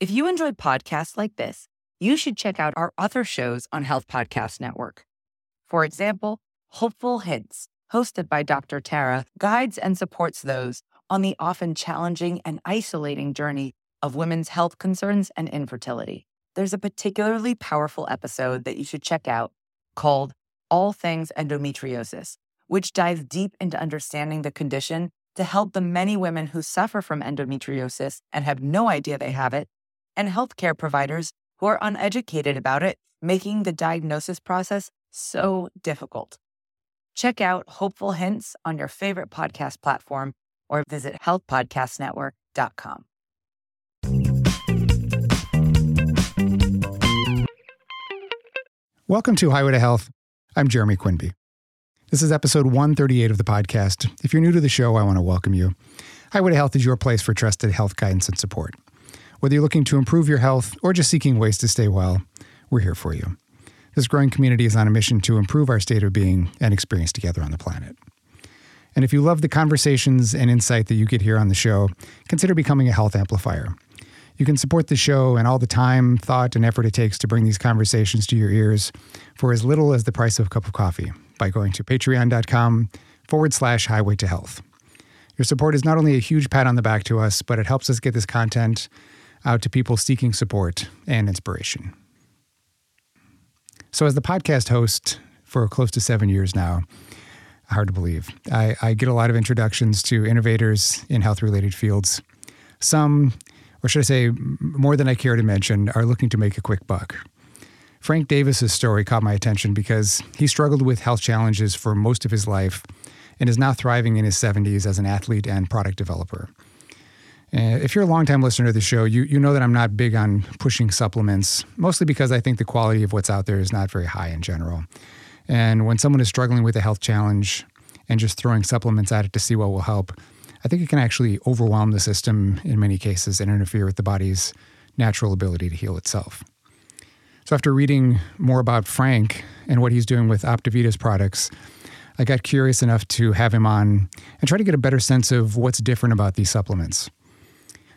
If you enjoy podcasts like this, you should check out our other shows on Health Podcast Network. For example, Hopeful Hints, hosted by Dr. Tara, guides and supports those on the often challenging and isolating journey of women's health concerns and infertility. There's a particularly powerful episode that you should check out called All Things Endometriosis, which dives deep into understanding the condition to help the many women who suffer from endometriosis and have no idea they have it, and healthcare providers who are uneducated about it, making the diagnosis process so difficult. Check out Hopeful Hints on your favorite podcast platform or visit healthpodcastnetwork.com. Welcome to Highway to Health. I'm Jeremy Quinby. This is episode 138 of the podcast. If you're new to the show, I want to welcome you. Highway to Health is your place for trusted health guidance and support. Whether you're looking to improve your health or just seeking ways to stay well, we're here for you. This growing community is on a mission to improve our state of being and experience together on the planet. And if you love the conversations and insight that you get here on the show, consider becoming a health amplifier. You can support the show and all the time, thought, and effort it takes to bring these conversations to your ears for as little as the price of a cup of coffee by going to patreon.com forward slash highway to health. Your support is not only a huge pat on the back to us, but it helps us get this content out to people seeking support and inspiration. So, as the podcast host for close to seven years now, hard to believe, I, I get a lot of introductions to innovators in health related fields. Some, or should I say, more than I care to mention, are looking to make a quick buck. Frank Davis's story caught my attention because he struggled with health challenges for most of his life and is now thriving in his 70s as an athlete and product developer. Uh, if you're a longtime listener to the show, you, you know that I'm not big on pushing supplements, mostly because I think the quality of what's out there is not very high in general. And when someone is struggling with a health challenge and just throwing supplements at it to see what will help, I think it can actually overwhelm the system in many cases and interfere with the body's natural ability to heal itself. So, after reading more about Frank and what he's doing with Optivida's products, I got curious enough to have him on and try to get a better sense of what's different about these supplements.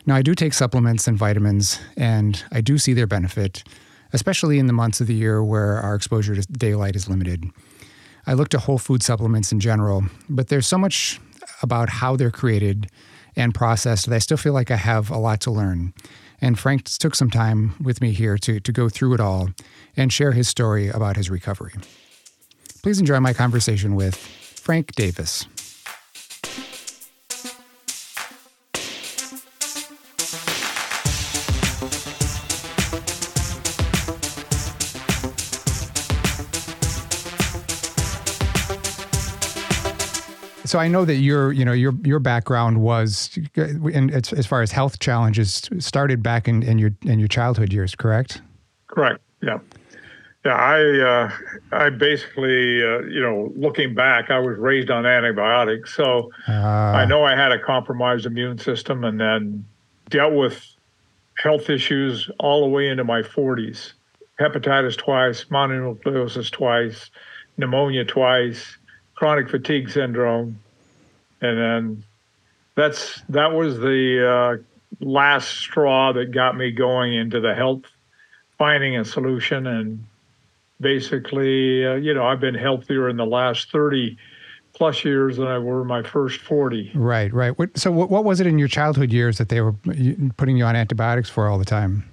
Now, I do take supplements and vitamins, and I do see their benefit, especially in the months of the year where our exposure to daylight is limited. I look to whole food supplements in general, but there's so much about how they're created and processed that I still feel like I have a lot to learn. And Frank took some time with me here to, to go through it all and share his story about his recovery. Please enjoy my conversation with Frank Davis. So I know that your, you know, your your background was, in, as, as far as health challenges, started back in, in your in your childhood years, correct? Correct. Yeah. Yeah, I uh, I basically uh, you know looking back, I was raised on antibiotics, so uh, I know I had a compromised immune system, and then dealt with health issues all the way into my 40s, hepatitis twice, mononucleosis twice, pneumonia twice, chronic fatigue syndrome, and then that's that was the uh, last straw that got me going into the health, finding a solution, and basically, uh, you know, I've been healthier in the last thirty plus years than I were in my first 40. Right, right. So, what was it in your childhood years that they were putting you on antibiotics for all the time?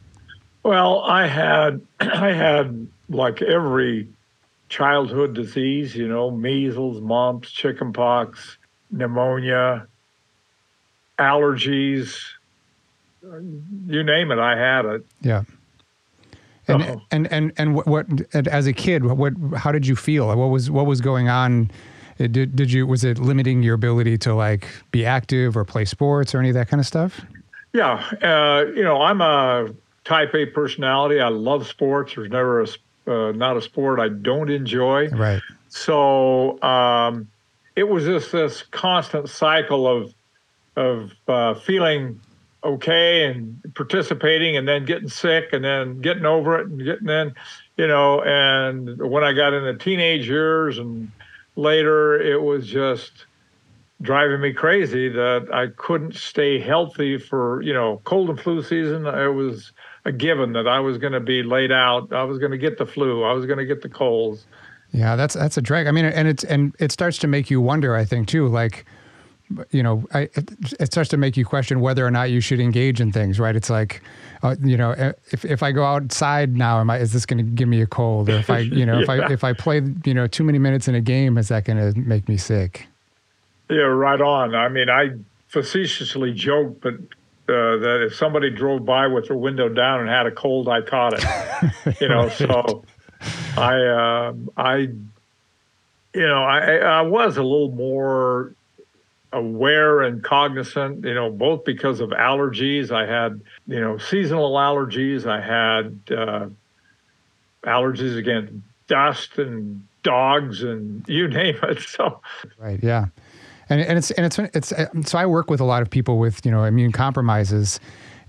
Well, I had, I had like every childhood disease, you know, measles, mumps, chickenpox, pneumonia, allergies, you name it, I had it. Yeah. And, oh. and and and what, what as a kid what how did you feel what was what was going on did, did you was it limiting your ability to like be active or play sports or any of that kind of stuff yeah uh, you know i'm a type a personality i love sports there's never a uh, not a sport I don't enjoy. Right. So um, it was just this constant cycle of of uh, feeling okay and participating, and then getting sick, and then getting over it, and getting in, you know. And when I got into teenage years and later, it was just driving me crazy that I couldn't stay healthy for, you know, cold and flu season. It was a given that I was going to be laid out. I was going to get the flu. I was going to get the colds. Yeah, that's that's a drag. I mean, and it's and it starts to make you wonder. I think too, like you know, I, it starts to make you question whether or not you should engage in things, right? It's like, uh, you know, if, if I go outside now, am I, is this going to give me a cold? Or if I, you know, yeah. if I, if I play, you know, too many minutes in a game, is that going to make me sick? Yeah, right on. I mean, I facetiously joke, but uh, that if somebody drove by with their window down and had a cold, I caught it. you know, so I, uh, I, you know, I, I was a little more aware and cognizant, you know, both because of allergies. I had, you know, seasonal allergies. I had uh, allergies against dust and dogs and you name it. So, right, yeah and and it's and it's it's uh, so I work with a lot of people with you know immune compromises,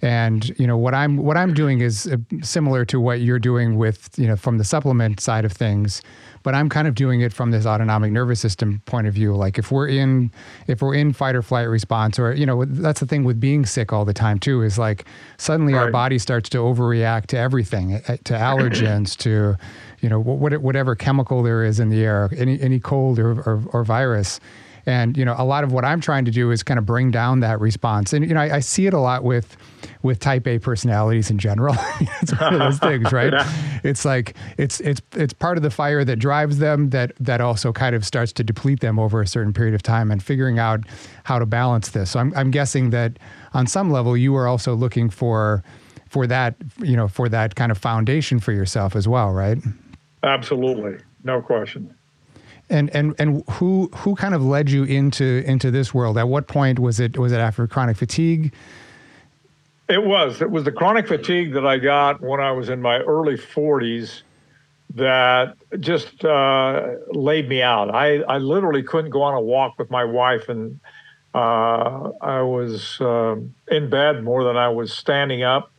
and you know what I'm what I'm doing is uh, similar to what you're doing with you know from the supplement side of things, but I'm kind of doing it from this autonomic nervous system point of view. Like if we're in if we're in fight or flight response, or you know that's the thing with being sick all the time too is like suddenly right. our body starts to overreact to everything, uh, to allergens, to you know whatever chemical there is in the air, any any cold or, or, or virus and you know, a lot of what I'm trying to do is kind of bring down that response. And you know, I, I see it a lot with with Type A personalities in general. it's one of those things, right? yeah. It's like it's it's it's part of the fire that drives them that that also kind of starts to deplete them over a certain period of time. And figuring out how to balance this. So I'm I'm guessing that on some level you are also looking for for that you know for that kind of foundation for yourself as well, right? Absolutely, no question. And and and who who kind of led you into into this world? At what point was it was it after chronic fatigue? It was. It was the chronic fatigue that I got when I was in my early 40s that just uh, laid me out. I, I literally couldn't go on a walk with my wife, and uh, I was uh, in bed more than I was standing up.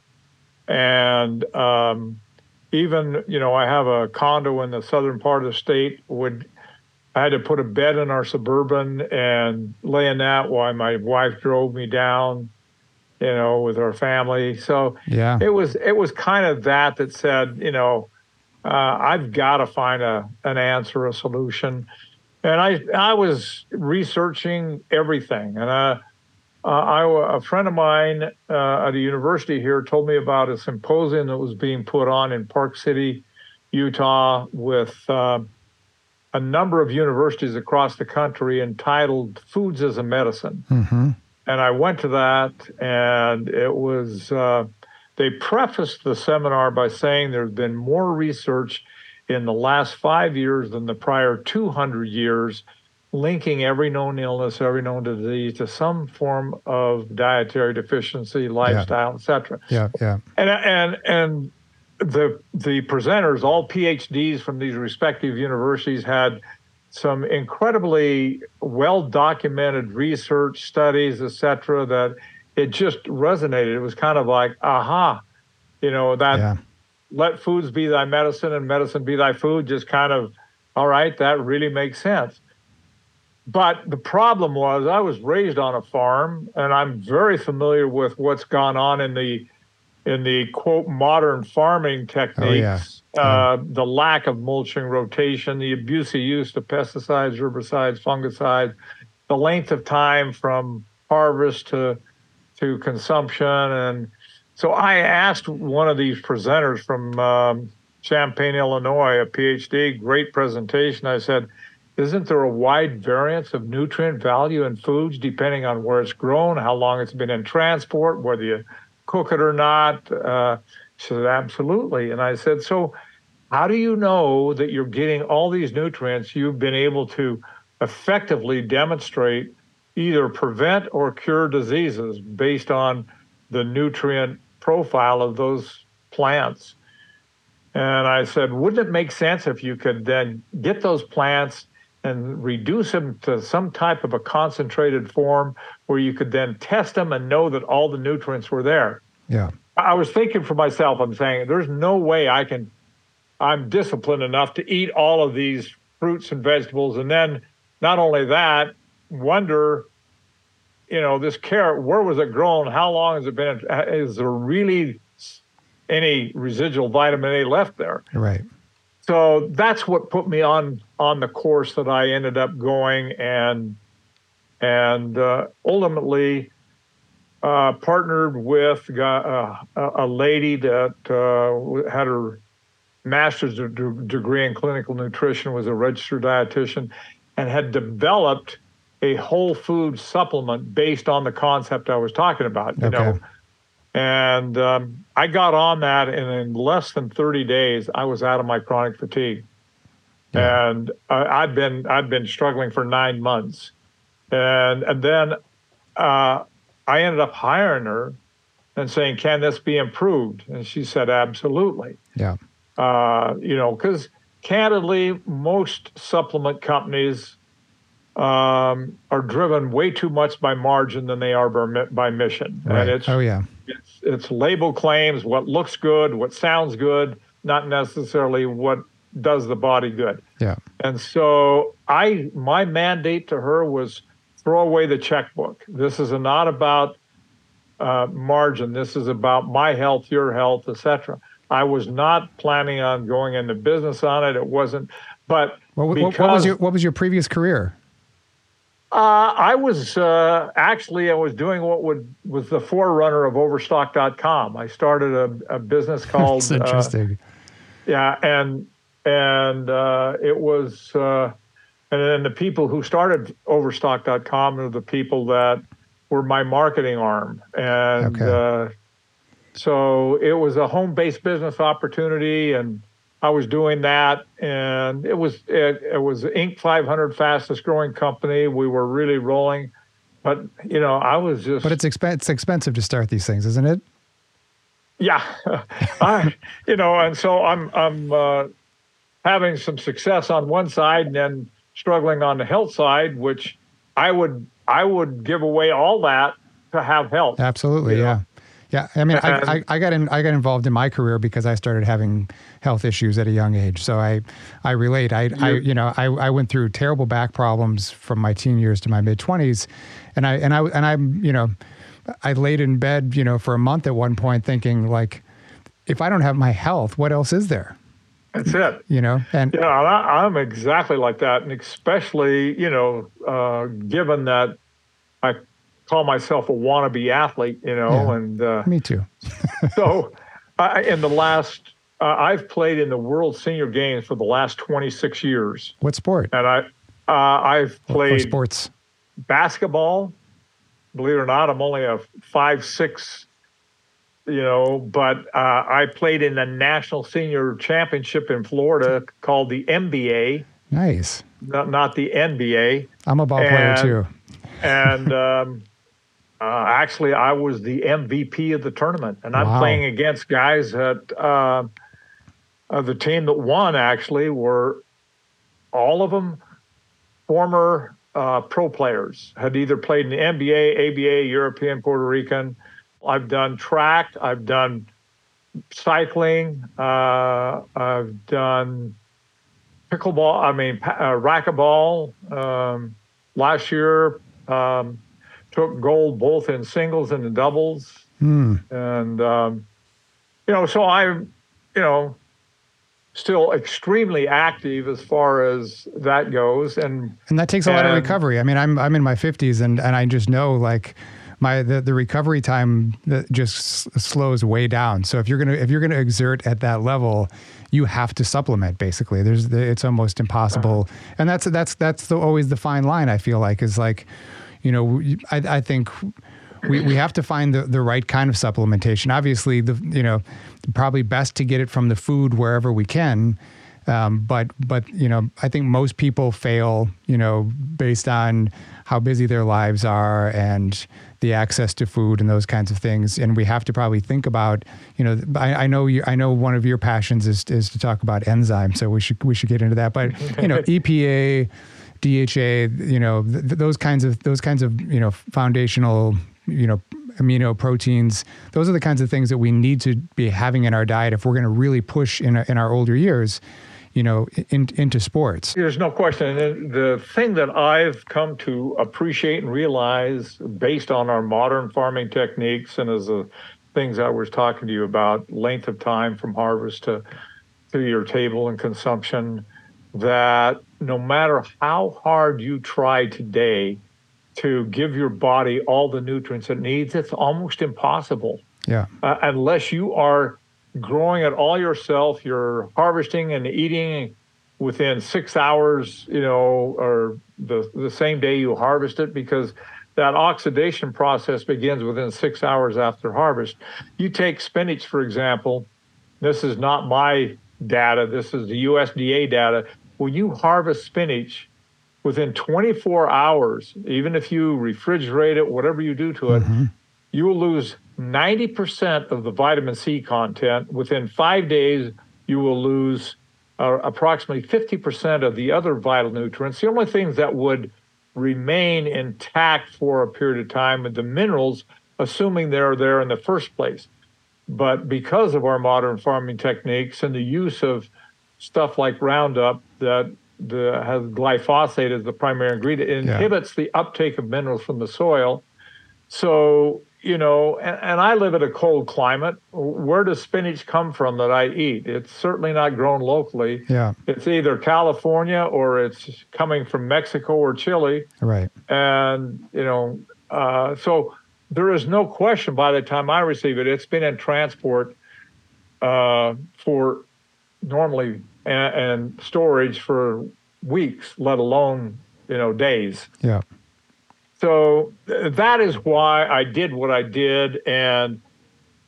And um, even, you know, I have a condo in the southern part of the state. Would I had to put a bed in our suburban and lay in that while my wife drove me down, you know, with our family. So yeah, it was it was kind of that that said, you know, uh, I've got to find a an answer, a solution. And I I was researching everything, and uh, uh, I, a friend of mine uh, at a university here told me about a symposium that was being put on in Park City, Utah, with uh, a number of universities across the country entitled Foods as a Medicine. Mm-hmm. And I went to that, and it was, uh, they prefaced the seminar by saying there's been more research in the last five years than the prior 200 years, linking every known illness, every known disease to some form of dietary deficiency, lifestyle, yeah. etc. Yeah, yeah. And and and the the presenters, all PhDs from these respective universities, had some incredibly well documented research studies, et cetera, that it just resonated. It was kind of like, aha, you know, that yeah. let foods be thy medicine and medicine be thy food, just kind of, all right, that really makes sense. But the problem was, I was raised on a farm and I'm very familiar with what's gone on in the in the quote modern farming techniques, oh, yeah. Uh, the lack of mulching rotation, the abusive use of pesticides, herbicides, fungicides, the length of time from harvest to to consumption, and so I asked one of these presenters from um, Champaign, Illinois, a PhD, great presentation. I said, "Isn't there a wide variance of nutrient value in foods depending on where it's grown, how long it's been in transport, whether you cook it or not? Uh, she said, absolutely. And I said, so how do you know that you're getting all these nutrients you've been able to effectively demonstrate either prevent or cure diseases based on the nutrient profile of those plants? And I said, wouldn't it make sense if you could then get those plants and reduce them to some type of a concentrated form where you could then test them and know that all the nutrients were there. Yeah. I was thinking for myself, I'm saying there's no way I can, I'm disciplined enough to eat all of these fruits and vegetables. And then not only that, wonder, you know, this carrot, where was it grown? How long has it been? Is there really any residual vitamin A left there? Right. So that's what put me on on the course that I ended up going and and uh, ultimately uh, partnered with uh, a lady that uh, had her master's degree in clinical nutrition, was a registered dietitian, and had developed a whole food supplement based on the concept I was talking about. You okay. know, and um, I got on that, and in less than 30 days, I was out of my chronic fatigue. Yeah. And I, had been I'd been struggling for nine months, and and then uh, I ended up hiring her and saying, "Can this be improved?" And she said, "Absolutely." Yeah. Uh, you know, because candidly, most supplement companies um, are driven way too much by margin than they are by, by mission. Right. And it's, oh yeah. It's, it's label claims, what looks good, what sounds good, not necessarily what does the body good. Yeah. And so I, my mandate to her was throw away the checkbook. This is not about uh, margin. This is about my health, your health, etc. I was not planning on going into business on it. It wasn't, but what, what was your what was your previous career? Uh, I was uh, actually I was doing what would was the forerunner of Overstock.com. I started a, a business called. That's interesting. Uh, yeah, and and uh, it was uh, and then the people who started Overstock.com are the people that were my marketing arm. And okay. uh, so it was a home based business opportunity. And I was doing that. And it was, it, it was Inc. 500 fastest growing company. We were really rolling. But, you know, I was just. But it's, exp- it's expensive to start these things, isn't it? Yeah. I, you know, and so I'm, I'm, uh, having some success on one side and then struggling on the health side, which I would I would give away all that to have health. Absolutely, yeah. Know? Yeah, I mean, I, I, I, got in, I got involved in my career because I started having health issues at a young age. So I, I relate. I, I you know, I, I went through terrible back problems from my teen years to my mid twenties, and I, and I, and I'm, you know, I laid in bed, you know, for a month at one point, thinking like, if I don't have my health, what else is there? That's it. You know, and yeah, I, am exactly like that, and especially you know, uh, given that I call myself a wannabe athlete, you know, yeah, and uh, me too. so, I, in the last, uh, I've played in the World Senior Games for the last 26 years. What sport? And I, uh, I've played sports, basketball. Believe it or not, I'm only a five six you know, but uh, I played in the National Senior Championship in Florida called the MBA. Nice. Not, not the NBA. I'm a ball and, player too. and um, uh, actually, I was the MVP of the tournament, and I'm wow. playing against guys that uh, uh, the team that won actually were all of them former uh, pro players, had either played in the NBA, ABA, European, Puerto Rican I've done track. I've done cycling. Uh, I've done pickleball. I mean, uh, racquetball. Um, last year, um, took gold both in singles and in doubles. Mm. And um, you know, so I'm, you know, still extremely active as far as that goes, and and that takes a and, lot of recovery. I mean, I'm I'm in my 50s, and and I just know like my the, the recovery time just s- slows way down. So if you're gonna if you're gonna exert at that level, you have to supplement. Basically, there's it's almost impossible, uh-huh. and that's that's that's the, always the fine line. I feel like is like, you know, I I think we, we have to find the, the right kind of supplementation. Obviously, the you know, probably best to get it from the food wherever we can. Um, but but you know, I think most people fail. You know, based on how busy their lives are and the access to food and those kinds of things. And we have to probably think about, you know, I, I know you, I know one of your passions is is to talk about enzymes, so we should we should get into that. But you know, EPA, DHA, you know, th- those kinds of those kinds of you know foundational, you know amino proteins. Those are the kinds of things that we need to be having in our diet if we're going to really push in, in our older years you know, in, into sports. There's no question. The thing that I've come to appreciate and realize based on our modern farming techniques and as the things I was talking to you about, length of time from harvest to, to your table and consumption, that no matter how hard you try today to give your body all the nutrients it needs, it's almost impossible. Yeah. Uh, unless you are growing it all yourself, you're harvesting and eating within six hours, you know, or the, the same day you harvest it, because that oxidation process begins within six hours after harvest. You take spinach, for example, this is not my data, this is the USDA data. When you harvest spinach, within 24 hours, even if you refrigerate it, whatever you do to it, mm-hmm. you will lose 90% of the vitamin C content. Within five days, you will lose uh, approximately 50% of the other vital nutrients. The only things that would remain intact for a period of time are the minerals, assuming they're there in the first place. But because of our modern farming techniques and the use of stuff like Roundup that the, has glyphosate as the primary ingredient, it inhibits yeah. the uptake of minerals from the soil. So you know, and, and, I live in a cold climate. Where does spinach come from that I eat? It's certainly not grown locally. Yeah. It's either California or it's coming from Mexico or Chile. Right. And, you know, uh, so there is no question by the time I receive it, it's been in transport uh, for normally and, and storage for weeks, let alone, you know, days. Yeah so that is why I did what I did and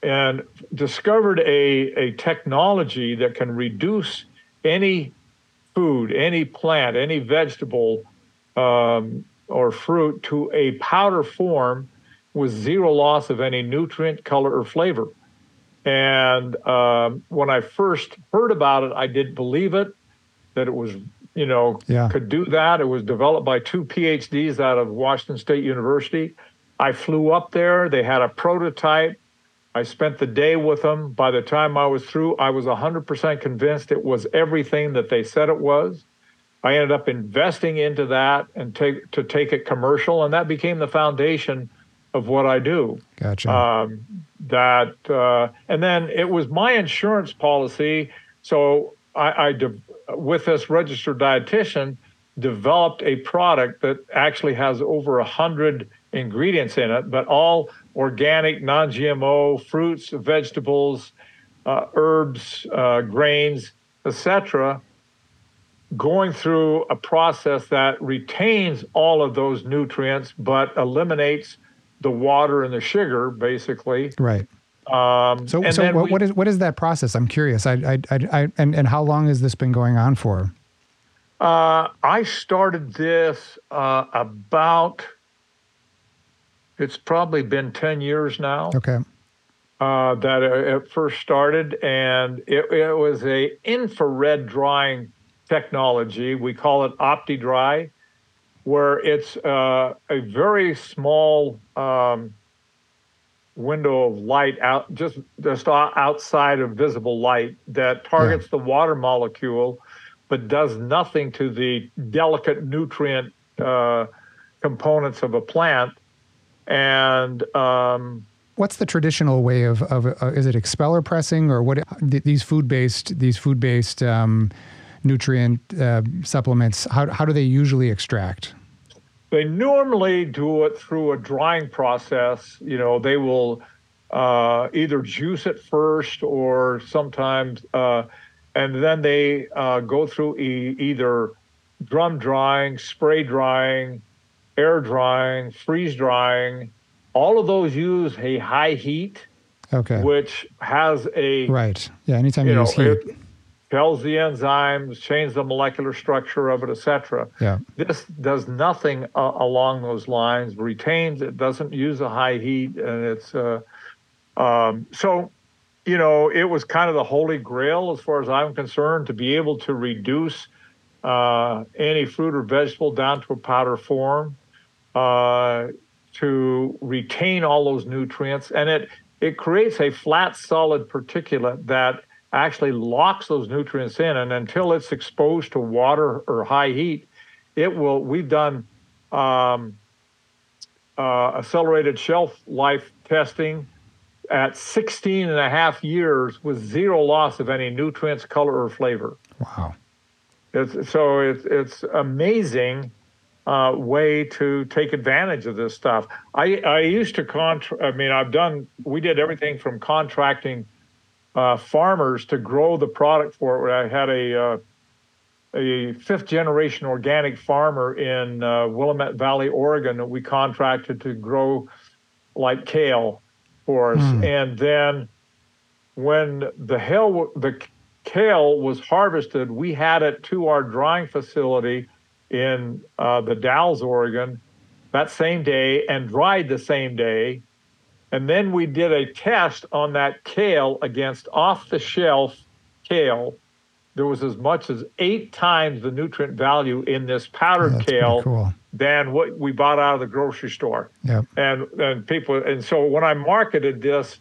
and discovered a, a technology that can reduce any food, any plant, any vegetable um, or fruit to a powder form with zero loss of any nutrient, color, or flavor. And um, when I first heard about it, I didn't believe it that it was you know, yeah. could do that. It was developed by two PhDs out of Washington State University. I flew up there. They had a prototype. I spent the day with them. By the time I was through, I was 100% convinced it was everything that they said it was. I ended up investing into that and take to take it commercial, and that became the foundation of what I do. Gotcha. Um, that uh, and then it was my insurance policy. So I, I de- with this registered dietitian, developed a product that actually has over a hundred ingredients in it, but all organic, non-GMO fruits, vegetables, uh, herbs, uh, grains, etc. Going through a process that retains all of those nutrients, but eliminates the water and the sugar, basically. Right. Um, so, so what, we, what is what is that process? I'm curious. I, I, I, I, and and how long has this been going on for? Uh, I started this uh, about. It's probably been ten years now. Okay. Uh, that it first started, and it, it was a infrared drying technology. We call it OptiDry, where it's uh, a very small. Um, window of light out just just outside of visible light that targets yeah. the water molecule but does nothing to the delicate nutrient uh, components of a plant and um, what's the traditional way of, of uh, is it expeller pressing or what these food based these food based um, nutrient uh, supplements how, how do they usually extract they normally do it through a drying process. You know, they will uh, either juice it first or sometimes, uh, and then they uh, go through e- either drum drying, spray drying, air drying, freeze drying. All of those use a high heat, okay, which has a right. Yeah, anytime you, you know, use heat. It, tells the enzymes, change the molecular structure of it, etc. Yeah. This does nothing uh, along those lines. Retains. It doesn't use a high heat, and it's uh, um, so. You know, it was kind of the holy grail as far as I'm concerned to be able to reduce uh, any fruit or vegetable down to a powder form, uh, to retain all those nutrients, and it it creates a flat, solid particulate that actually locks those nutrients in, and until it's exposed to water or high heat, it will. We've done um, uh, accelerated shelf life testing at 16 and a half years with zero loss of any nutrients, color, or flavor. Wow. It's, so it's, it's amazing uh, way to take advantage of this stuff. I, I used to contract, I mean, I've done, we did everything from contracting uh, farmers to grow the product for it. I had a, uh, a fifth generation organic farmer in uh, Willamette Valley, Oregon, that we contracted to grow like kale for us. Mm. And then when the hell, the kale was harvested, we had it to our drying facility in uh, the Dalles, Oregon, that same day and dried the same day. And then we did a test on that kale against off the shelf kale. There was as much as eight times the nutrient value in this powdered kale cool. than what we bought out of the grocery store. Yep. And and people and so when I marketed this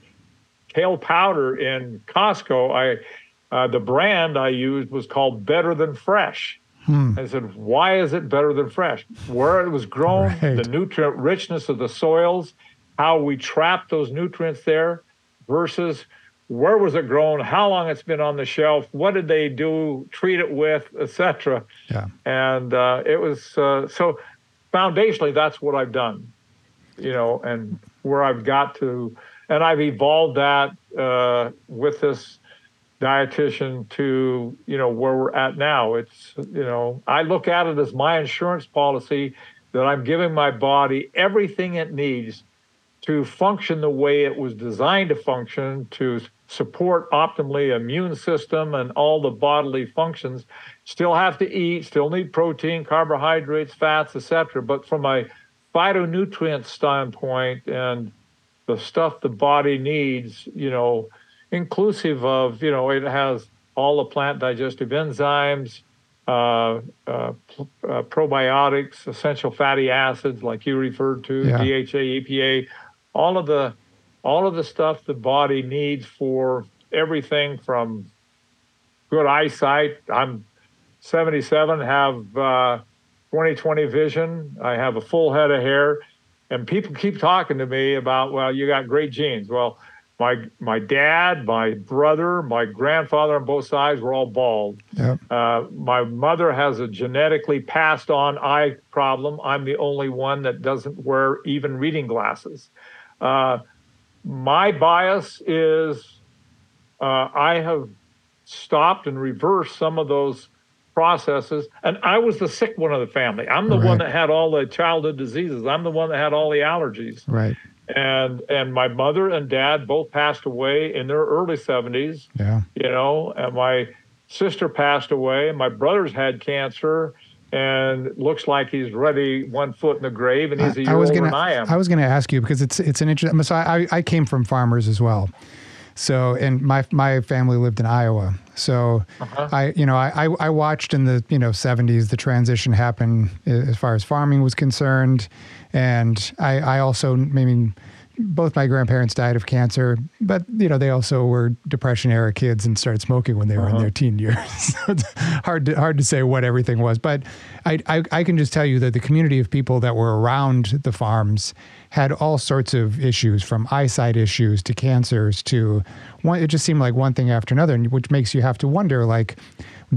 kale powder in Costco, I uh, the brand I used was called Better Than Fresh. Hmm. I said, why is it better than fresh? Where it was grown, right. the nutrient richness of the soils, how we trap those nutrients there versus where was it grown, how long it's been on the shelf, what did they do, treat it with, etc. Yeah. And uh, it was uh, so foundationally that's what I've done, you know, and where I've got to, and I've evolved that uh, with this dietitian to you know where we're at now it's you know i look at it as my insurance policy that i'm giving my body everything it needs to function the way it was designed to function to support optimally immune system and all the bodily functions still have to eat still need protein carbohydrates fats etc but from a phytonutrient standpoint and the stuff the body needs you know inclusive of, you know, it has all the plant digestive enzymes, uh, uh, uh, probiotics, essential fatty acids, like you referred to, yeah. DHA, EPA, all of the all of the stuff the body needs for everything from good eyesight. I'm 77, have 20/20 uh, vision. I have a full head of hair, and people keep talking to me about, well, you got great genes. Well, my my dad, my brother, my grandfather on both sides were all bald. Yep. Uh, my mother has a genetically passed on eye problem. I'm the only one that doesn't wear even reading glasses. Uh, my bias is uh, I have stopped and reversed some of those processes. And I was the sick one of the family. I'm the right. one that had all the childhood diseases. I'm the one that had all the allergies. Right and and my mother and dad both passed away in their early 70s yeah you know and my sister passed away my brother's had cancer and looks like he's ready one foot in the grave and he's a year I was older gonna, than I am. I was going to ask you because it's it's an interesting. So I, I came from farmers as well, so and my my family lived in Iowa. So uh-huh. I you know I I watched in the you know 70s the transition happen as far as farming was concerned, and I, I also, I mean, both my grandparents died of cancer, but you know they also were depression era kids and started smoking when they were uh-huh. in their teen years. so it's hard to hard to say what everything was, but I, I, I can just tell you that the community of people that were around the farms had all sorts of issues, from eyesight issues to cancers to one. It just seemed like one thing after another, which makes you have to wonder, like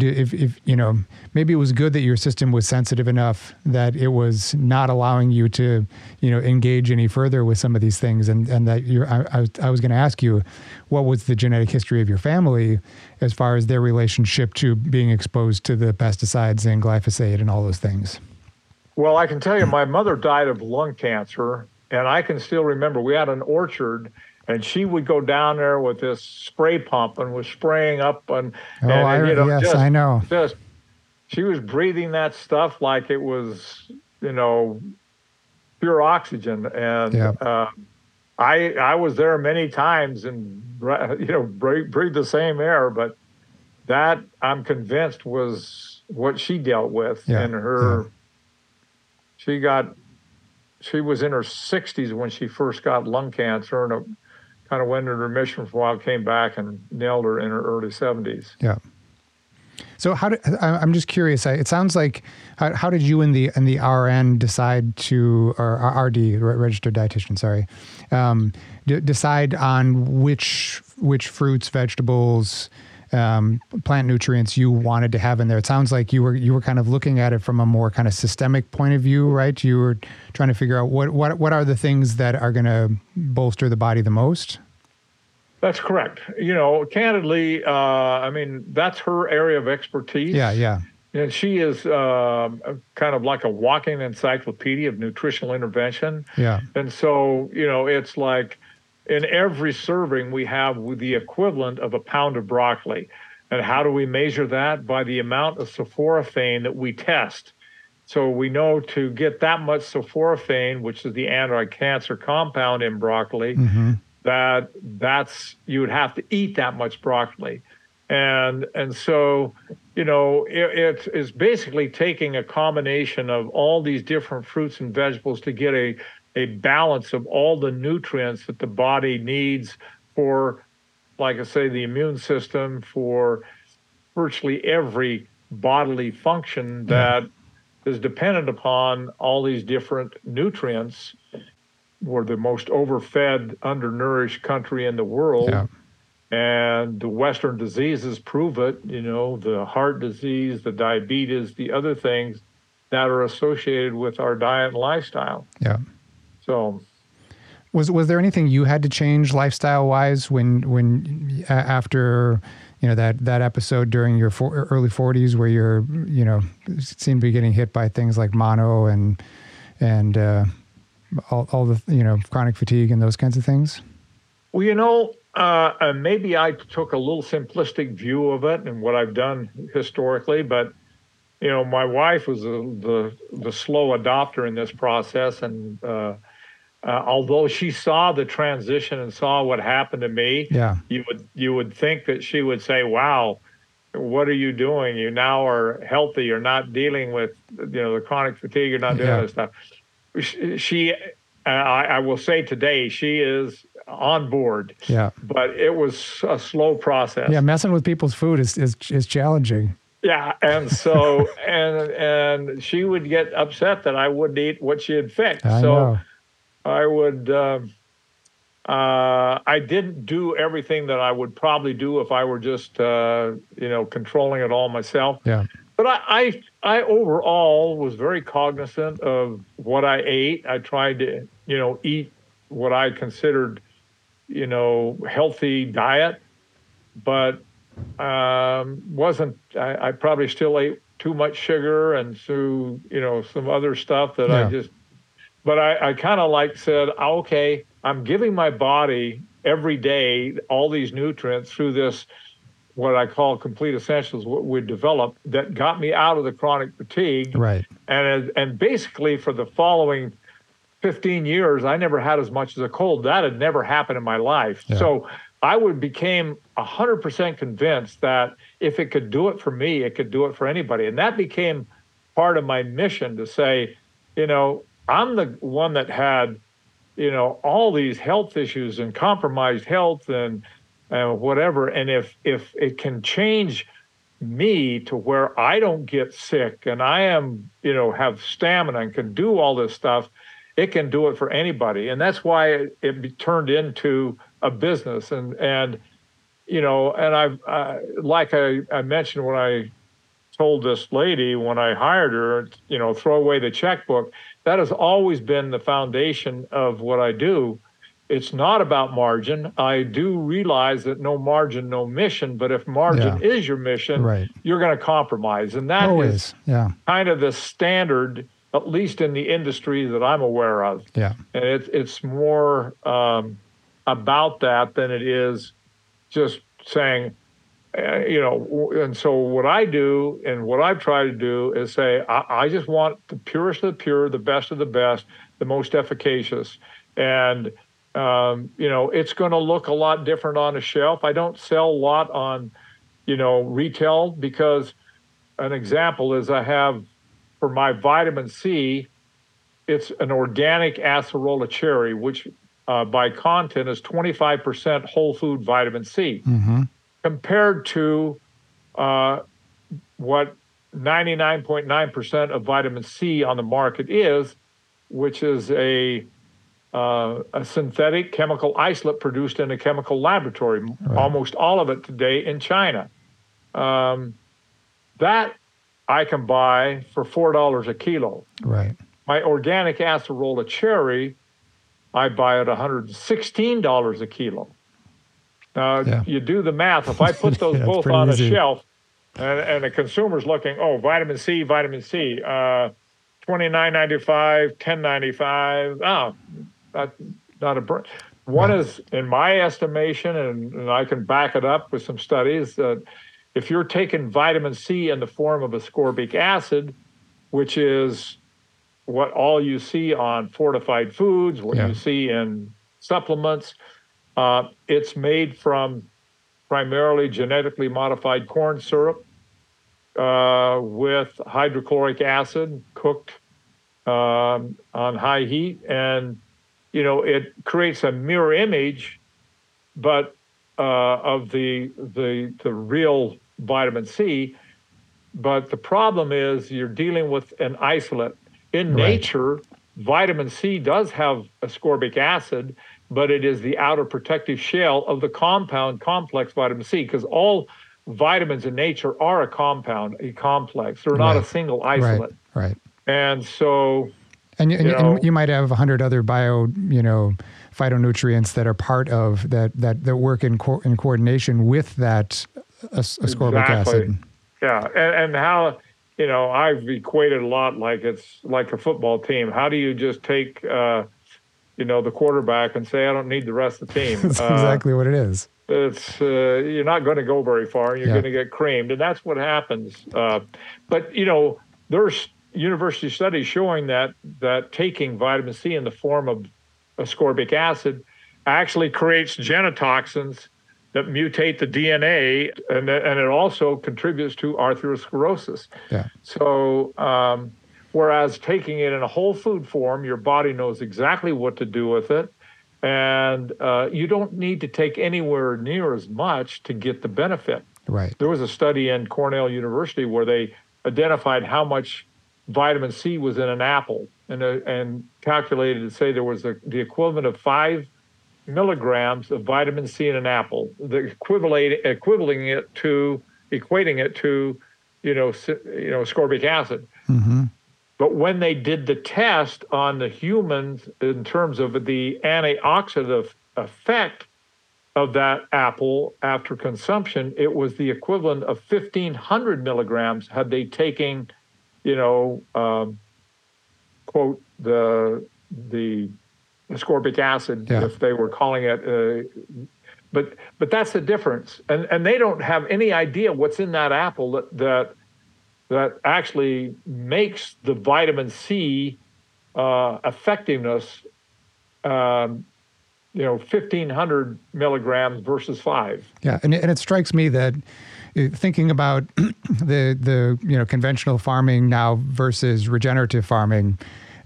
if, if you know maybe it was good that your system was sensitive enough that it was not allowing you to you know engage any further with some of these things. And and that you're I, I was, I was going to ask you what was the genetic history of your family as far as their relationship to being exposed to the pesticides and glyphosate and all those things? Well i can tell you hmm. my mother died of lung cancer and i can still remember we had an orchard and she would go down there with this spray pump and was spraying up and, oh, and, I, you know, yes, just, I know. Just she was breathing that stuff like it was, you know, pure oxygen. And uh, I I was there many times and you know breathe, breathe the same air, but that I'm convinced was what she dealt with yeah. and her. Yeah. She got she was in her 60s when she first got lung cancer and kind of went into remission for a while, came back and nailed her in her early 70s. Yeah. So how did I'm just curious. It sounds like how, how did you and the and the RN decide to or RD registered dietitian, sorry, um, d- decide on which which fruits, vegetables, um, plant nutrients you wanted to have in there. It sounds like you were you were kind of looking at it from a more kind of systemic point of view, right? You were trying to figure out what what what are the things that are going to bolster the body the most. That's correct. You know, candidly, uh, I mean, that's her area of expertise. Yeah, yeah. And she is uh, kind of like a walking encyclopedia of nutritional intervention. Yeah. And so, you know, it's like in every serving, we have the equivalent of a pound of broccoli. And how do we measure that? By the amount of sulforaphane that we test. So we know to get that much sulforaphane, which is the anti-cancer compound in broccoli, mm-hmm that that's you would have to eat that much broccoli and and so you know it, it is basically taking a combination of all these different fruits and vegetables to get a a balance of all the nutrients that the body needs for like i say the immune system for virtually every bodily function that is dependent upon all these different nutrients we're the most overfed, undernourished country in the world. Yeah. And the Western diseases prove it, you know, the heart disease, the diabetes, the other things that are associated with our diet and lifestyle. Yeah. So was was there anything you had to change lifestyle wise when when after you know that that episode during your for, early 40s where you're you know seemed to be getting hit by things like mono and and uh, all, all the you know chronic fatigue and those kinds of things? Well, you know, uh, maybe I took a little simplistic view of it and what I've done historically, but you know, my wife was a, the the slow adopter in this process, and uh, although she saw the transition and saw what happened to me, yeah, you would you would think that she would say, "Wow, what are you doing? You now are healthy. You're not dealing with you know the chronic fatigue. You're not doing yeah. this stuff." she uh, I, I, will say today she is on board. Yeah. But it was a slow process. Yeah, messing with people's food is is, is challenging. Yeah, and so and and she would get upset that I wouldn't eat what she had fixed. I so know. I would. Um, uh, I didn't do everything that I would probably do if I were just, uh, you know, controlling it all myself. Yeah but I, I, I overall was very cognizant of what I ate. I tried to, you know, eat what I considered, you know, healthy diet, but um, wasn't. I, I, probably still ate too much sugar and so you know some other stuff that yeah. I just. But I, I kind of like said, okay, I'm giving my body every day all these nutrients through this what I call complete essentials, what we developed that got me out of the chronic fatigue. Right. And and basically for the following 15 years, I never had as much as a cold. That had never happened in my life. Yeah. So I would became 100% convinced that if it could do it for me, it could do it for anybody. And that became part of my mission to say, you know, I'm the one that had, you know, all these health issues and compromised health and uh, whatever. And if if it can change me to where I don't get sick and I am, you know, have stamina and can do all this stuff, it can do it for anybody. And that's why it, it turned into a business. And and you know, and I've uh, like I, I mentioned when I told this lady when I hired her, you know, throw away the checkbook. That has always been the foundation of what I do it's not about margin. I do realize that no margin, no mission. But if margin yeah. is your mission, right. you're going to compromise, and that Always. is yeah. kind of the standard, at least in the industry that I'm aware of. Yeah, and it's it's more um, about that than it is just saying, uh, you know. And so what I do and what I've tried to do is say, I, I just want the purest of the pure, the best of the best, the most efficacious, and um, you know, it's going to look a lot different on a shelf. I don't sell a lot on, you know, retail because an example is I have for my vitamin C, it's an organic acerola cherry, which uh, by content is 25% whole food vitamin C, mm-hmm. Compared to uh, what 99.9% of vitamin C on the market is, which is a uh, a synthetic chemical isolate produced in a chemical laboratory. Right. Almost all of it today in China. Um, that I can buy for four dollars a kilo. Right. My organic acerola cherry, I buy at one hundred sixteen dollars a kilo. Now yeah. you do the math. If I put those yeah, both on easy. a shelf, and, and the consumer's looking, oh, vitamin C, vitamin C, uh, twenty nine ninety five, ten ninety five. Oh, not not a one right. is, in my estimation, and, and, I can back it up with some studies that if you're taking vitamin C in the form of ascorbic acid, which is what all you see on fortified foods, what yeah. you see in supplements, uh, it's made from primarily genetically modified corn syrup uh, with hydrochloric acid cooked um, on high heat. And, you know, it creates a mirror image, but uh, of the, the, the real vitamin C. But the problem is you're dealing with an isolate. In right. nature, vitamin C does have ascorbic acid, but it is the outer protective shell of the compound complex vitamin C because all vitamins in nature are a compound, a complex. They're not right. a single isolate. Right. right. And so. And you, you, know, and you might have a hundred other bio, you know, phytonutrients that are part of that that that work in co- in coordination with that ascorbic exactly. acid. Yeah, and, and how you know I've equated a lot like it's like a football team. How do you just take uh, you know the quarterback and say I don't need the rest of the team? That's uh, exactly what it is it's uh, you're not going to go very far. You're yeah. going to get creamed, and that's what happens. Uh, but you know, there's university studies showing that that taking vitamin C in the form of ascorbic acid actually creates genotoxins that mutate the DNA, and and it also contributes to arteriosclerosis. Yeah. So. Um, whereas taking it in a whole food form, your body knows exactly what to do with it and uh, you don't need to take anywhere near as much to get the benefit. Right. There was a study in Cornell University where they identified how much vitamin C was in an apple and uh, and calculated to say there was a, the equivalent of five milligrams of vitamin C in an apple, the equivalent equivaling it to equating it to you know you know ascorbic acid. Mm-hmm. But when they did the test on the humans in terms of the antioxidant effect of that apple after consumption, it was the equivalent of 1,500 milligrams had they taken, you know, um, quote, the, the ascorbic acid, yeah. if they were calling it. Uh, but but that's the difference, and and they don't have any idea what's in that apple that that that actually makes the vitamin C uh, effectiveness, um, you know, 1500 milligrams versus five. Yeah, and, and it strikes me that uh, thinking about the the you know conventional farming now versus regenerative farming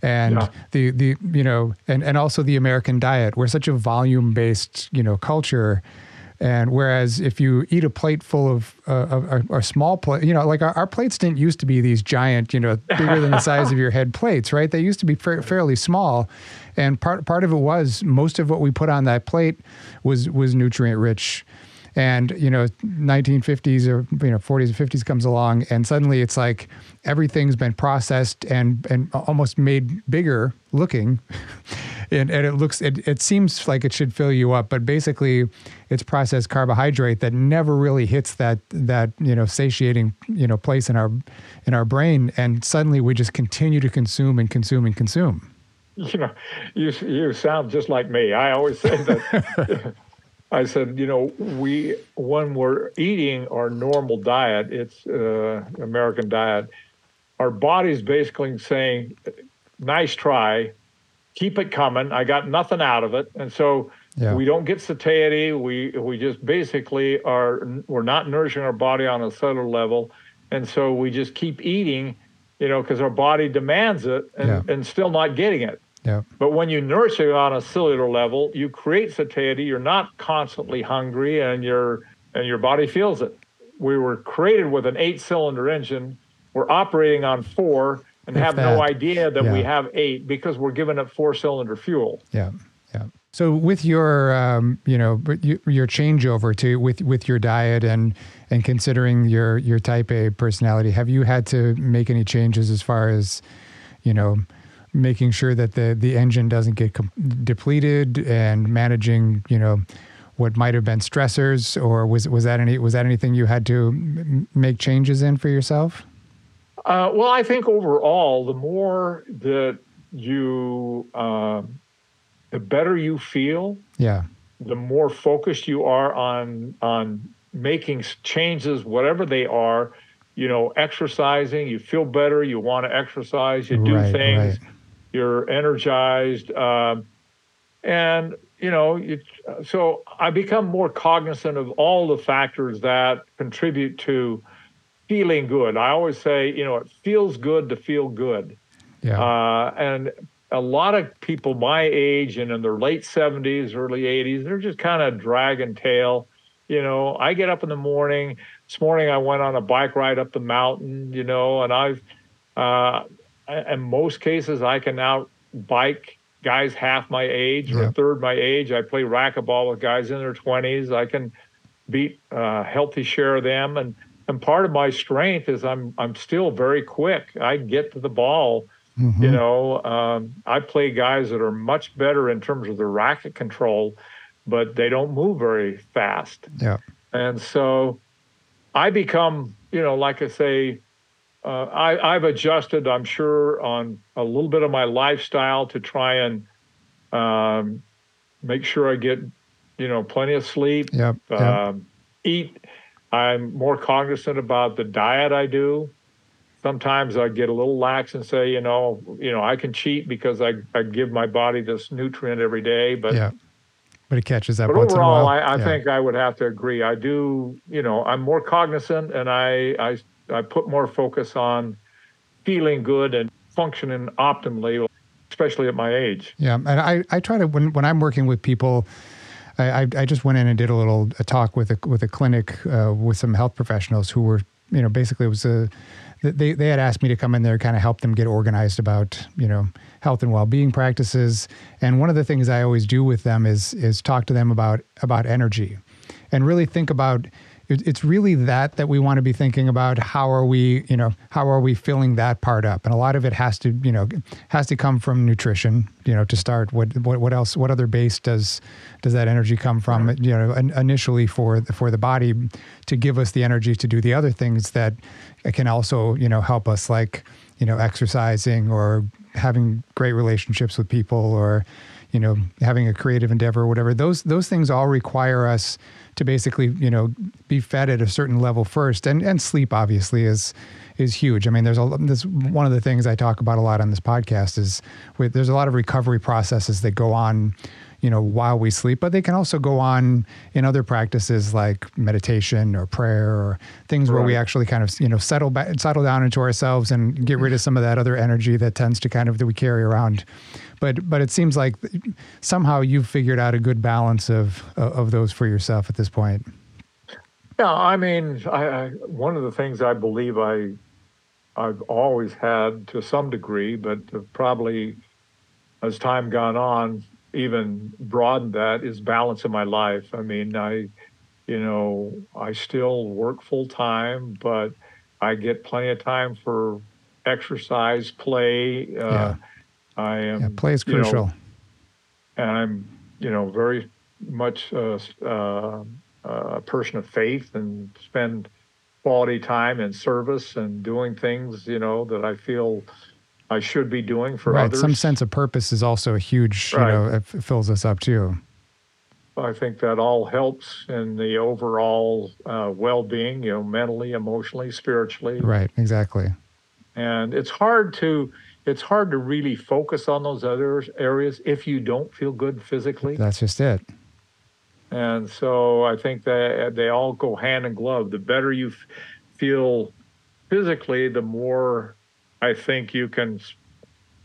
and yeah. the the you know and and also the American diet we're such a volume based you know culture and whereas if you eat a plate full of uh, a, a, small plate, you know, like our, our, plates didn't used to be these giant, you know, bigger than the size of your head plates, right? They used to be fa- fairly small. And part part of it was most of what we put on that plate was was nutrient rich and you know 1950s or you know 40s and 50s comes along and suddenly it's like everything's been processed and and almost made bigger looking. And, and it looks it, it seems like it should fill you up but basically it's processed carbohydrate that never really hits that that you know satiating you know place in our in our brain. And suddenly we just continue to consume and consume and consume. You know you you sound just like me. I always say that I said, you know, we when we're eating our normal diet, it's uh, American diet. Our body's basically saying, "Nice try, keep it coming. I got nothing out of it," and so yeah. we don't get satiety. We we just basically are we're not nourishing our body on a cellular level, and so we just keep eating, you know, because our body demands it, and, yeah. and still not getting it. Yeah. But when you nourish it on a cellular level, you create satiety. You're not constantly hungry, and your and your body feels it. We were created with an eight-cylinder engine. We're operating on four, and if have that, no idea that yeah. we have eight because we're giving it four-cylinder fuel. Yeah. Yeah. So with your, um, you know, your changeover to with with your diet and and considering your your type A personality, have you had to make any changes as far as, you know, making sure that the the engine doesn't get com- depleted and managing, you know, what might have been stressors, or was was that any was that anything you had to m- make changes in for yourself? Uh, well, I think overall, the more that you uh, the better you feel. Yeah. The more focused you are on on making changes, whatever they are. You know, exercising. You feel better. You want to exercise. You do right, things. Right. You're energized, um, and you know. You, so I become more cognizant of all the factors that contribute to feeling good. I always say, you know, it feels good to feel good. Yeah. Uh, and a lot of people my age and in their late 70s, early 80s, they're just kind of dragging tail. You know, I get up in the morning. This morning I went on a bike ride up the mountain, you know, and I've, uh, in most cases, I can now bike guys half my age or a third my age. I play racquetball with guys in their 20s. I can beat a healthy share of them. And, and part of my strength is I'm, I'm still very quick. I get to the ball Mm-hmm. You know, um, I play guys that are much better in terms of their racket control, but they don't move very fast. Yeah. And so I become, you know, like I say, uh, I, I've adjusted, I'm sure, on a little bit of my lifestyle to try and um, make sure I get, you know, plenty of sleep. Yep. yep. Um, eat. I'm more cognizant about the diet I do sometimes I get a little lax and say, you know, you know, I can cheat because I, I give my body this nutrient every day, but yeah. But it catches that. But overall, I, I yeah. think I would have to agree. I do, you know, I'm more cognizant, and I, I, I put more focus on feeling good and functioning optimally, especially at my age. Yeah, and I, I try to when when I'm working with people. I, I just went in and did a little a talk with a with a clinic uh, with some health professionals who were you know basically it was a they, they had asked me to come in there kind of help them get organized about you know health and well-being practices and one of the things i always do with them is is talk to them about about energy and really think about it's really that that we want to be thinking about how are we you know how are we filling that part up? And a lot of it has to you know has to come from nutrition you know to start. What what, what else what other base does does that energy come from you know initially for the, for the body to give us the energy to do the other things that can also you know help us like you know exercising or having great relationships with people or you know having a creative endeavor or whatever. Those those things all require us to basically you know be fed at a certain level first and and sleep obviously is is huge. I mean, there's a this one of the things I talk about a lot on this podcast is with, there's a lot of recovery processes that go on, you know, while we sleep, but they can also go on in other practices like meditation or prayer or things right. where we actually kind of you know settle back, settle down into ourselves and get rid of some of that other energy that tends to kind of that we carry around but but it seems like somehow you've figured out a good balance of of those for yourself at this point. Yeah, I mean, I, I, one of the things I believe I I've always had to some degree, but probably as time gone on, even broadened that is balance in my life. I mean, I, you know, I still work full time, but I get plenty of time for exercise, play. Uh, yeah. I am. Yeah, play is crucial. Know, and I'm, you know, very much uh, uh, a person of faith and spend quality time in service and doing things, you know, that I feel I should be doing for right. others. Some sense of purpose is also a huge, right. you know, it fills us up too. I think that all helps in the overall uh, well-being, you know, mentally, emotionally, spiritually. Right, exactly. And it's hard to it's hard to really focus on those other areas if you don't feel good physically. That's just it. And so I think that they all go hand in glove. The better you f- feel physically, the more I think you can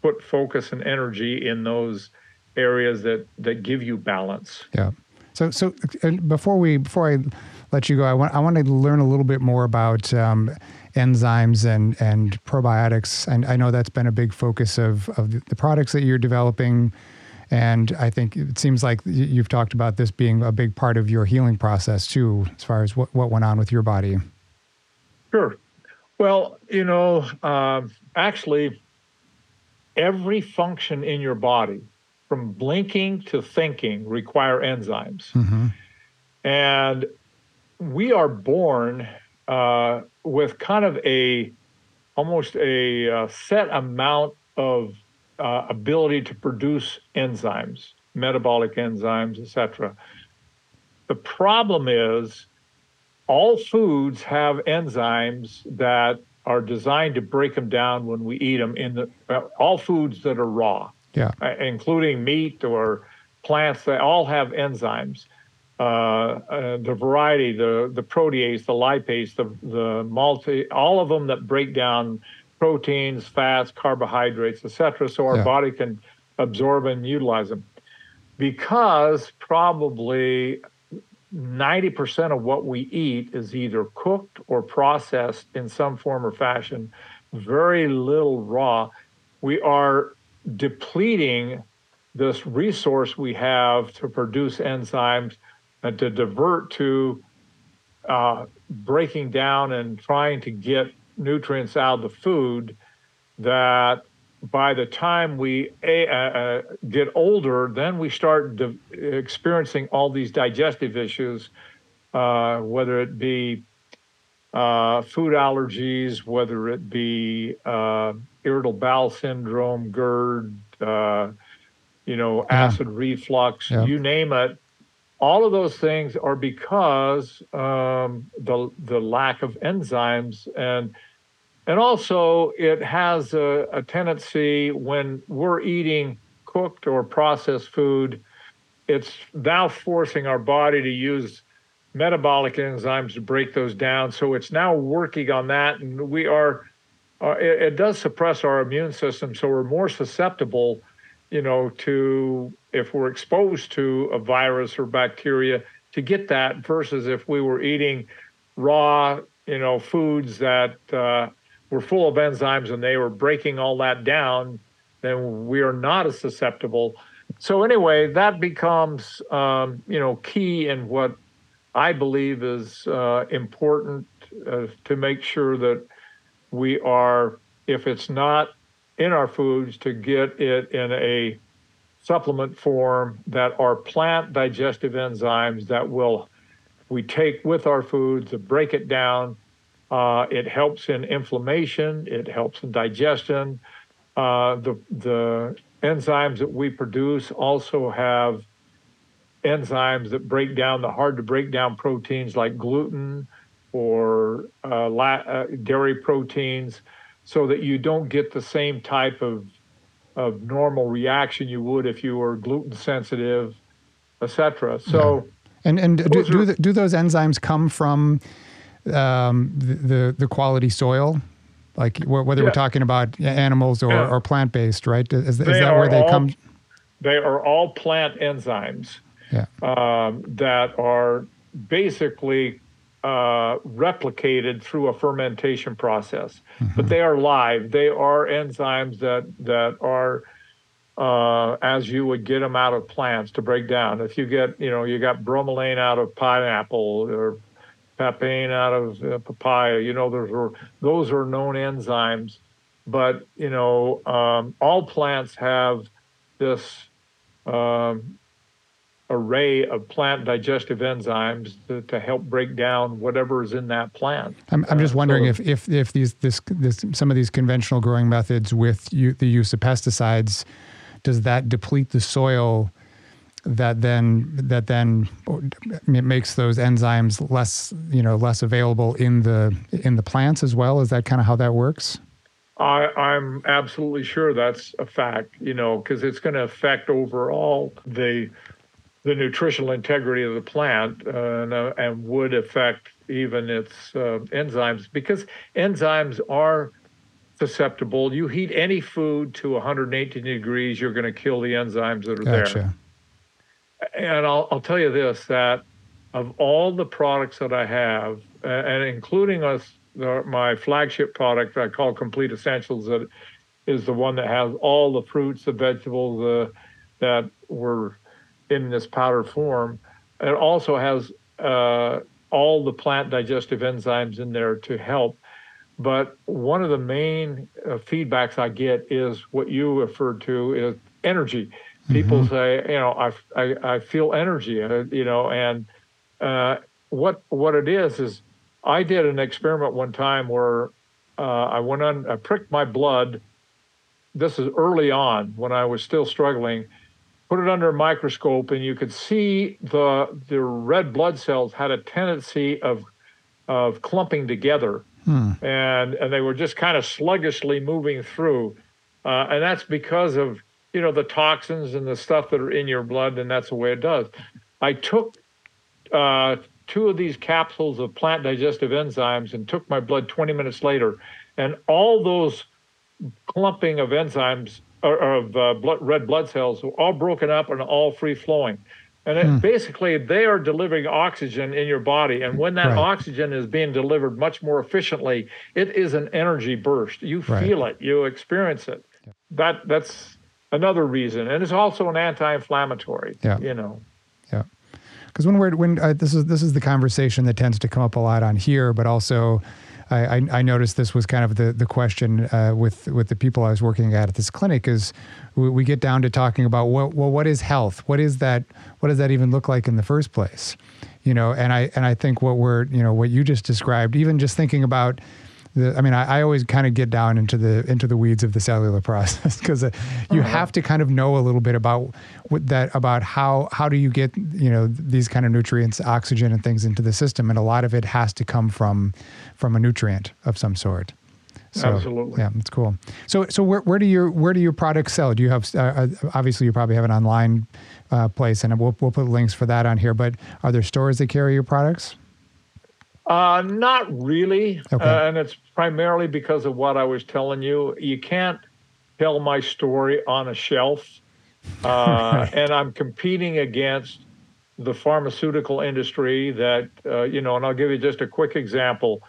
put focus and energy in those areas that that give you balance. Yeah. So so before we before I let you go, I want I want to learn a little bit more about um, enzymes and and probiotics. And I know that's been a big focus of of the products that you're developing. And I think it seems like you've talked about this being a big part of your healing process too, as far as what, what went on with your body. Sure. Well, you know, um, actually, every function in your body, from blinking to thinking, require enzymes. Mm-hmm. And we are born uh, with kind of a almost a, a uh, set amount of uh, ability to produce enzymes, metabolic enzymes, etc. The problem is all foods have enzymes that are designed to break them down when we eat them in the uh, all foods that are raw yeah uh, including meat or plants they all have enzymes uh, uh, the variety the the protease the lipase the the multi all of them that break down proteins fats carbohydrates etc so our yeah. body can absorb and utilize them because probably 90% of what we eat is either cooked or processed in some form or fashion, very little raw. We are depleting this resource we have to produce enzymes and to divert to uh, breaking down and trying to get nutrients out of the food that by the time we uh, uh, get older, then we start de- experiencing all these digestive issues, uh, whether it be uh, food allergies, whether it be uh, irritable bowel syndrome, GERD, uh, you know, yeah. acid reflux, yeah. you name it. All of those things are because um, the the lack of enzymes and and also, it has a, a, tendency when we're eating cooked or processed food, it's now forcing our body to use metabolic enzymes to break those down. So it's now working on that, and we are. Uh, it, it does suppress our immune system, so we're more susceptible, you know, to if we're exposed to a virus or bacteria to get that versus if we were eating raw, you know, foods that uh, were full of enzymes and they were breaking all that down, then we are not as susceptible. So anyway, that becomes um, you know key in what I believe is uh, important uh, to make sure that we are, if it's not in our foods, to get it in a supplement form that are plant digestive enzymes that will we take with our foods to break it down uh, it helps in inflammation. It helps in digestion. Uh, the the enzymes that we produce also have enzymes that break down the hard to break down proteins like gluten or uh, la- uh, dairy proteins, so that you don't get the same type of of normal reaction you would if you were gluten sensitive, etc. So. And and do, do, the, do those enzymes come from um, the, the quality soil, like whether yeah. we're talking about animals or, yeah. or plant based, right? Is, is that where they all, come? They are all plant enzymes yeah. um, that are basically uh, replicated through a fermentation process, mm-hmm. but they are live. They are enzymes that that are uh, as you would get them out of plants to break down. If you get, you know, you got bromelain out of pineapple or papain out of uh, papaya. You know, those are those are known enzymes, but you know, um, all plants have this um, array of plant digestive enzymes to, to, help break down whatever is in that plant. I'm, I'm just uh, wondering so, if, if if these this, this some of these conventional growing methods with you, the use of pesticides, does that deplete the soil? that then that then makes those enzymes less you know less available in the in the plants as well is that kind of how that works I, I'm absolutely sure that's a fact, you know, because it's going to affect overall the the nutritional integrity of the plant uh, and, uh, and, would affect even its uh, enzymes because enzymes are susceptible. You heat any food to 118 degrees, you're going to kill the enzymes that are gotcha. there. And I'll, I'll tell you this that of all the products that I have, and including us, the, my flagship product I call Complete Essentials, that is the one that has all the fruits, the vegetables uh, that were in this powder form. It also has uh, all the plant digestive enzymes in there to help. But one of the main uh, feedbacks I get is what you referred to is energy. People mm-hmm. say, you know, I, I, I feel energy, uh, you know, and uh, what what it is is I did an experiment one time where uh, I went on, I pricked my blood. This is early on when I was still struggling. Put it under a microscope, and you could see the the red blood cells had a tendency of of clumping together, hmm. and and they were just kind of sluggishly moving through, uh, and that's because of you know the toxins and the stuff that are in your blood, and that's the way it does. I took uh, two of these capsules of plant digestive enzymes and took my blood 20 minutes later, and all those clumping of enzymes or, of uh, blood, red blood cells all broken up and all free flowing. And it, hmm. basically, they are delivering oxygen in your body. And when that right. oxygen is being delivered much more efficiently, it is an energy burst. You right. feel it, you experience it. Yeah. That that's another reason, and it's also an anti-inflammatory. Yeah. You know Yeah, because when we're when uh, this is this is the conversation that tends to come up a lot on here, but also. I, I, noticed this was kind of the the question uh, with with the people I was working at at this clinic is we, we get down to talking about what well what is health? What is that what does that even look like in the first place? You know and I and I think what we're you know what you just described even just thinking about the, I mean, I, I always kind of get down into the into the weeds of the cellular process because uh, you uh-huh. have to kind of know a little bit about what that about how how do you get you know these kind of nutrients, oxygen, and things into the system, and a lot of it has to come from from a nutrient of some sort. So, Absolutely. Yeah, it's cool. So, so where, where do your where do your products sell? Do you have uh, uh, obviously you probably have an online uh, place, and we'll we'll put links for that on here. But are there stores that carry your products? Uh, not really. Okay. Uh, and it's primarily because of what I was telling you. You can't tell my story on a shelf. Uh, and I'm competing against the pharmaceutical industry that, uh, you know, and I'll give you just a quick example.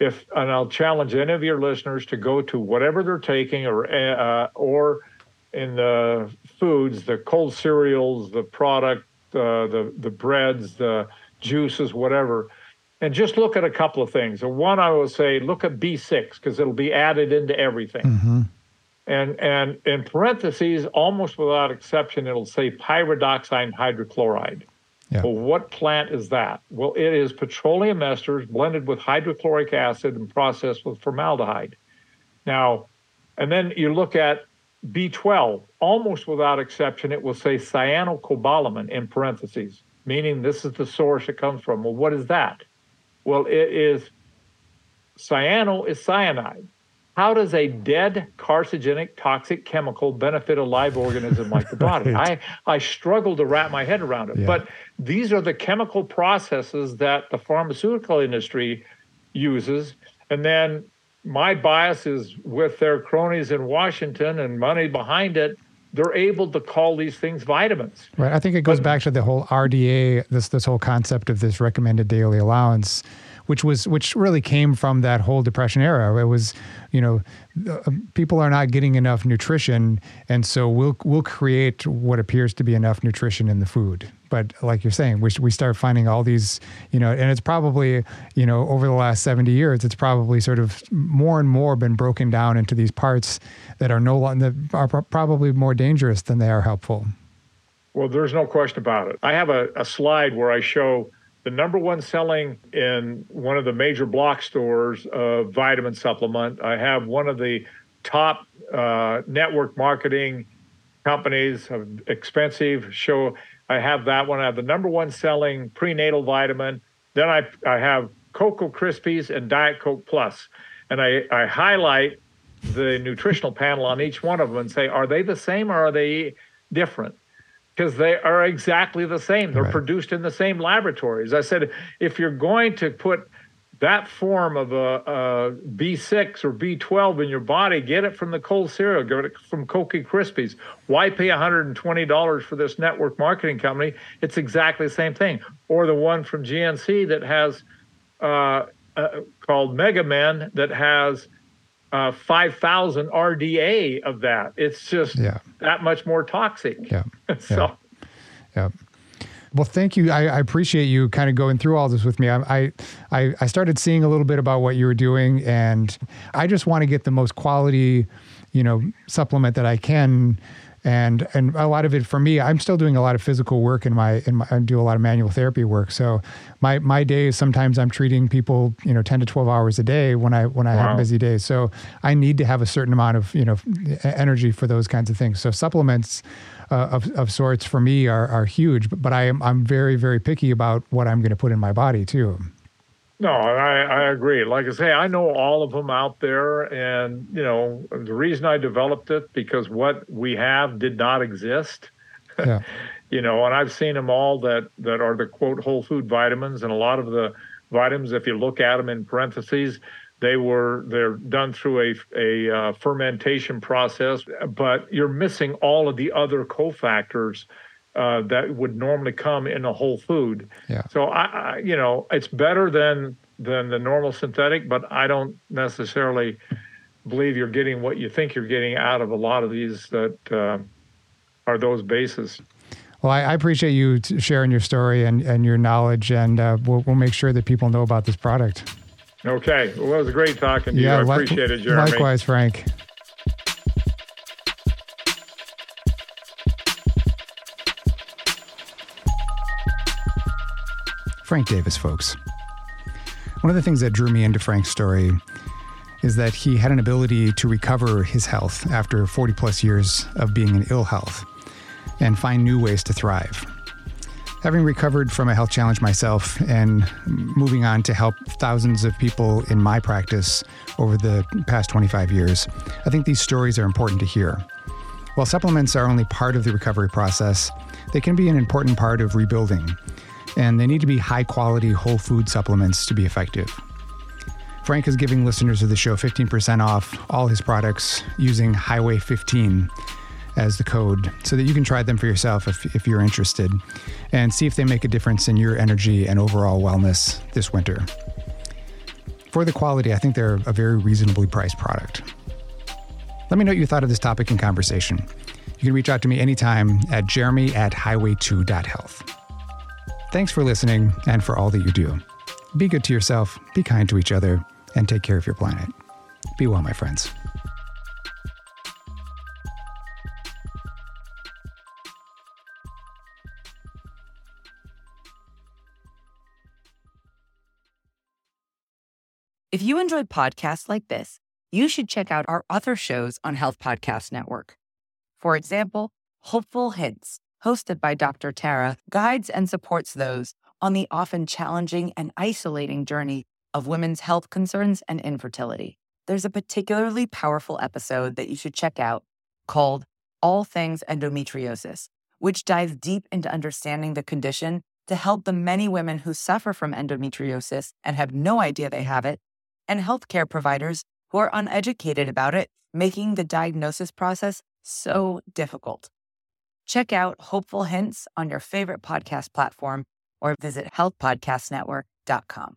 If, and I'll challenge any of your listeners to go to whatever they're taking or, uh, or in the foods, the cold cereals, the product, uh, the, the breads, the juices, whatever and just look at a couple of things. one, I will say, look at B6 because it'll be added into everything. Mm-hmm. And and in parentheses, almost without exception, it'll say pyridoxine hydrochloride. Yeah. Well, what plant is that? Well, it is petroleum esters blended with hydrochloric acid and processed with formaldehyde. Now, and then you look at B12, almost without exception, it will say cyanocobalamin in parentheses, meaning this is the source it comes from. Well, what is that? Well, it is cyano is cyanide. How does a dead, carcinogenic, toxic chemical benefit a live organism like the body? right. I, I struggle to wrap my head around it. Yeah. But these are the chemical processes that the pharmaceutical industry uses. And then my bias is with their cronies in Washington and money behind it they're able to call these things vitamins. Right. I think it goes but, back to the whole RDA, this this whole concept of this recommended daily allowance, which was which really came from that whole depression era. It was, you know, uh, people are not getting enough nutrition, and so we'll we'll create what appears to be enough nutrition in the food. But like you're saying, we we start finding all these, you know, and it's probably, you know, over the last 70 years, it's probably sort of more and more been broken down into these parts that are no longer are probably more dangerous than they are helpful. Well, there's no question about it. I have a, a slide where I show the number one selling in one of the major block stores of vitamin supplement. I have one of the top uh, network marketing companies of expensive show. I have that one. I have the number one selling prenatal vitamin. Then I, I have Cocoa Krispies and Diet Coke Plus. And I, I highlight the nutritional panel on each one of them and say, are they the same or are they different? Because they are exactly the same. They're right. produced in the same laboratories. I said, if you're going to put that form of a a B6 or B12 in your body, get it from the cold cereal, get it from Cokie Krispies. Why pay $120 for this network marketing company? It's exactly the same thing. Or the one from GNC that has uh, uh, called Mega Men that has uh, 5,000 RDA of that. It's just yeah. that much more toxic. Yeah. so, yeah. yeah. Well, thank you. I, I, appreciate you kind of going through all this with me. I, I, I started seeing a little bit about what you were doing, and I just want to get the most quality, you know, supplement that I can. And and a lot of it for me, I'm still doing a lot of physical work in my in my I do a lot of manual therapy work. So my my days sometimes I'm treating people, you know, 10 to 12 hours a day when I when I wow. have busy days. So I need to have a certain amount of, you know, energy for those kinds of things. So supplements uh, of, of sorts for me are, are huge, but, but I am, I'm very, very picky about what I'm going to put in my body too. No, I, I agree. Like I say, I know all of them out there. And, you know, the reason I developed it because what we have did not exist. Yeah. you know, and I've seen them all that, that are the quote whole food vitamins. And a lot of the vitamins, if you look at them in parentheses, they were they're done through a a uh, fermentation process, but you're missing all of the other cofactors uh, that would normally come in a whole food. Yeah. So I, I, you know, it's better than than the normal synthetic, but I don't necessarily believe you're getting what you think you're getting out of a lot of these that uh, are those bases. Well, I, I appreciate you sharing your story and, and your knowledge, and uh, we'll, we'll make sure that people know about this product. Okay. Well, it was great talking to yeah, you. I appreciate it, Jeremy. Likewise, Frank. Frank Davis, folks. One of the things that drew me into Frank's story is that he had an ability to recover his health after 40 plus years of being in ill health and find new ways to thrive. Having recovered from a health challenge myself and moving on to help thousands of people in my practice over the past 25 years, I think these stories are important to hear. While supplements are only part of the recovery process, they can be an important part of rebuilding, and they need to be high quality whole food supplements to be effective. Frank is giving listeners of the show 15% off all his products using Highway 15 as the code so that you can try them for yourself if, if you're interested and see if they make a difference in your energy and overall wellness this winter. For the quality, I think they're a very reasonably priced product. Let me know what you thought of this topic in conversation. You can reach out to me anytime at jeremy at highwayto.health. Thanks for listening and for all that you do. Be good to yourself, be kind to each other, and take care of your planet. Be well, my friends. If you enjoyed podcasts like this, you should check out our other shows on Health Podcast Network. For example, Hopeful Hints, hosted by Dr. Tara, guides and supports those on the often challenging and isolating journey of women's health concerns and infertility. There's a particularly powerful episode that you should check out called All Things Endometriosis, which dives deep into understanding the condition to help the many women who suffer from endometriosis and have no idea they have it and healthcare providers who are uneducated about it, making the diagnosis process so difficult. Check out Hopeful Hints on your favorite podcast platform or visit healthpodcastnetwork.com.